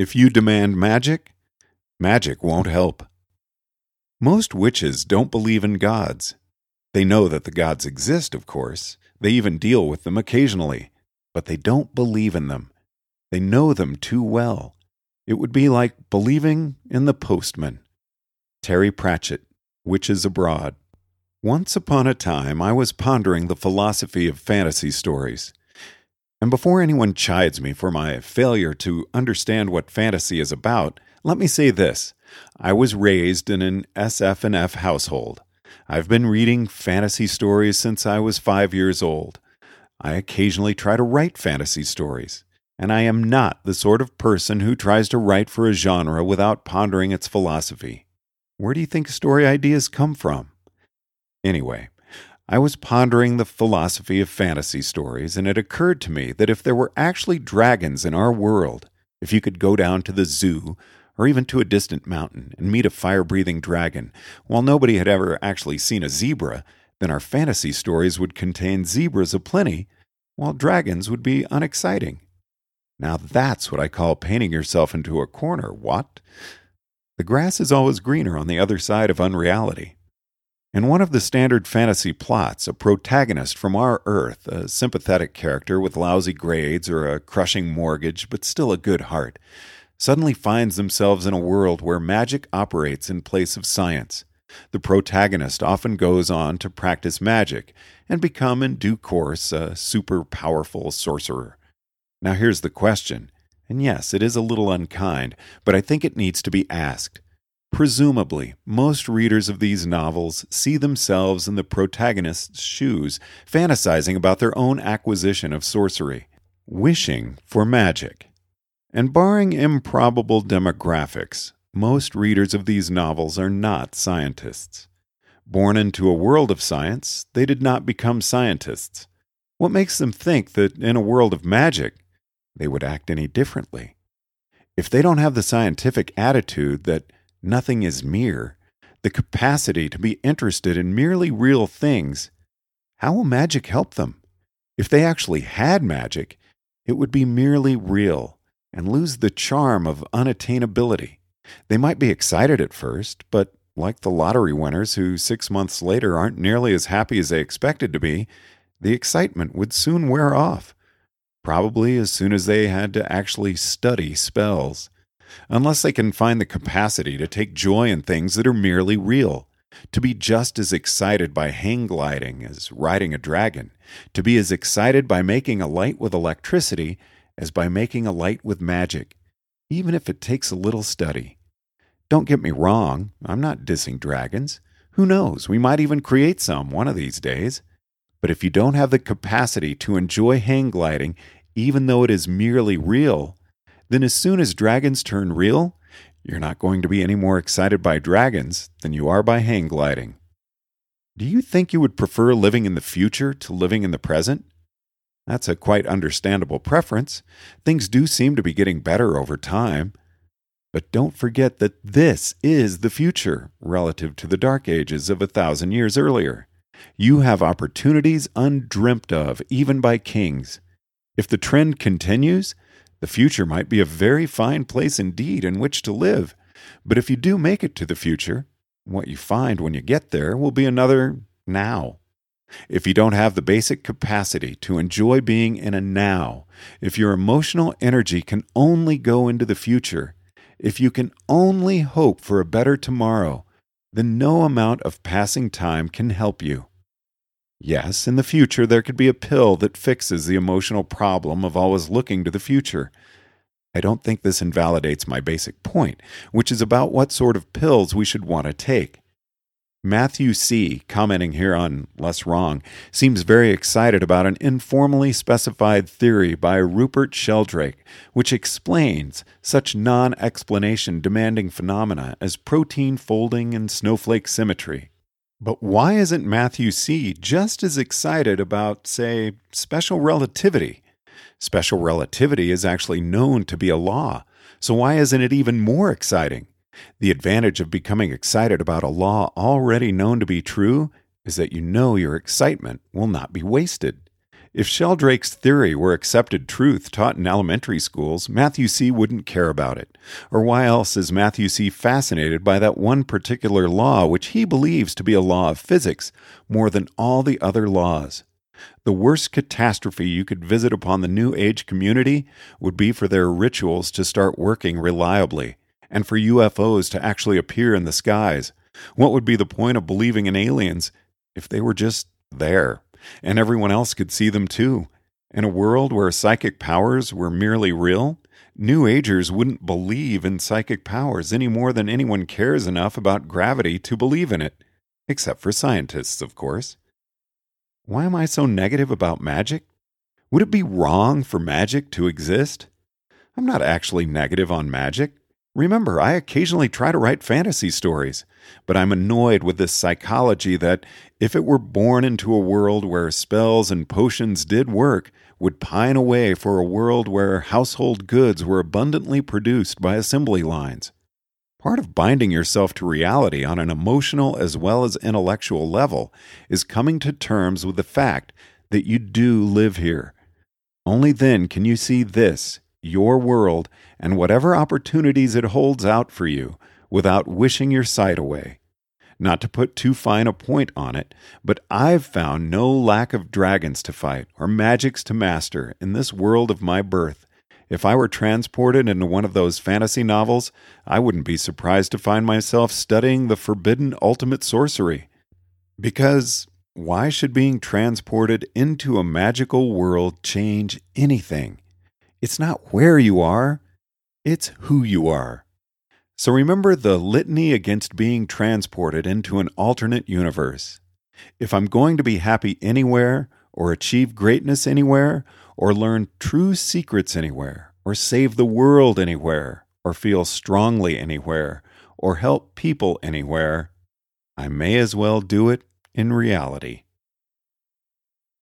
If you demand magic, magic won't help. Most witches don't believe in gods. They know that the gods exist, of course. They even deal with them occasionally, but they don't believe in them. They know them too well. It would be like believing in the postman. Terry Pratchett, Witches Abroad. Once upon a time, I was pondering the philosophy of fantasy stories. And before anyone chides me for my failure to understand what fantasy is about, let me say this. I was raised in an SF&F household. I've been reading fantasy stories since I was 5 years old. I occasionally try to write fantasy stories, and I am not the sort of person who tries to write for a genre without pondering its philosophy. Where do you think story ideas come from? Anyway, I was pondering the philosophy of fantasy stories, and it occurred to me that if there were actually dragons in our world, if you could go down to the zoo or even to a distant mountain and meet a fire breathing dragon, while nobody had ever actually seen a zebra, then our fantasy stories would contain zebras aplenty, while dragons would be unexciting. Now that's what I call painting yourself into a corner, what? The grass is always greener on the other side of unreality. In one of the standard fantasy plots, a protagonist from our Earth, a sympathetic character with lousy grades or a crushing mortgage, but still a good heart, suddenly finds themselves in a world where magic operates in place of science. The protagonist often goes on to practice magic and become, in due course, a super powerful sorcerer. Now, here's the question, and yes, it is a little unkind, but I think it needs to be asked. Presumably, most readers of these novels see themselves in the protagonist's shoes, fantasizing about their own acquisition of sorcery, wishing for magic. And barring improbable demographics, most readers of these novels are not scientists. Born into a world of science, they did not become scientists. What makes them think that in a world of magic, they would act any differently? If they don't have the scientific attitude that nothing is mere, the capacity to be interested in merely real things, how will magic help them? If they actually had magic, it would be merely real and lose the charm of unattainability. They might be excited at first, but like the lottery winners who six months later aren't nearly as happy as they expected to be, the excitement would soon wear off. Probably as soon as they had to actually study spells unless they can find the capacity to take joy in things that are merely real, to be just as excited by hang gliding as riding a dragon, to be as excited by making a light with electricity as by making a light with magic, even if it takes a little study. Don't get me wrong, I'm not dissing dragons. Who knows, we might even create some one of these days. But if you don't have the capacity to enjoy hang gliding, even though it is merely real, then as soon as dragons turn real, you're not going to be any more excited by dragons than you are by hang gliding. Do you think you would prefer living in the future to living in the present? That's a quite understandable preference. Things do seem to be getting better over time. But don't forget that this is the future relative to the dark ages of a thousand years earlier. You have opportunities undreamt of, even by kings. If the trend continues, the future might be a very fine place indeed in which to live, but if you do make it to the future, what you find when you get there will be another now. If you don't have the basic capacity to enjoy being in a now, if your emotional energy can only go into the future, if you can only hope for a better tomorrow, then no amount of passing time can help you. Yes, in the future there could be a pill that fixes the emotional problem of always looking to the future. I don't think this invalidates my basic point, which is about what sort of pills we should want to take. Matthew C., commenting here on Less Wrong, seems very excited about an informally specified theory by Rupert Sheldrake, which explains such non explanation demanding phenomena as protein folding and snowflake symmetry. But why isn't Matthew C. just as excited about, say, special relativity? Special relativity is actually known to be a law, so why isn't it even more exciting? The advantage of becoming excited about a law already known to be true is that you know your excitement will not be wasted. If Sheldrake's theory were accepted truth taught in elementary schools, Matthew C. wouldn't care about it. Or why else is Matthew C. fascinated by that one particular law which he believes to be a law of physics more than all the other laws? The worst catastrophe you could visit upon the New Age community would be for their rituals to start working reliably, and for UFOs to actually appear in the skies. What would be the point of believing in aliens if they were just there, and everyone else could see them too? In a world where psychic powers were merely real, New Agers wouldn't believe in psychic powers any more than anyone cares enough about gravity to believe in it. Except for scientists, of course. Why am I so negative about magic? Would it be wrong for magic to exist? I'm not actually negative on magic. Remember, I occasionally try to write fantasy stories, but I'm annoyed with this psychology that if it were born into a world where spells and potions did work, would pine away for a world where household goods were abundantly produced by assembly lines. Part of binding yourself to reality on an emotional as well as intellectual level is coming to terms with the fact that you do live here. Only then can you see this, your world, and whatever opportunities it holds out for you without wishing your sight away. Not to put too fine a point on it, but I've found no lack of dragons to fight or magics to master in this world of my birth if I were transported into one of those fantasy novels, I wouldn't be surprised to find myself studying the forbidden ultimate sorcery. Because why should being transported into a magical world change anything? It's not where you are, it's who you are. So remember the litany against being transported into an alternate universe. If I'm going to be happy anywhere, or achieve greatness anywhere, or learn true secrets anywhere, or save the world anywhere, or feel strongly anywhere, or help people anywhere, I may as well do it in reality.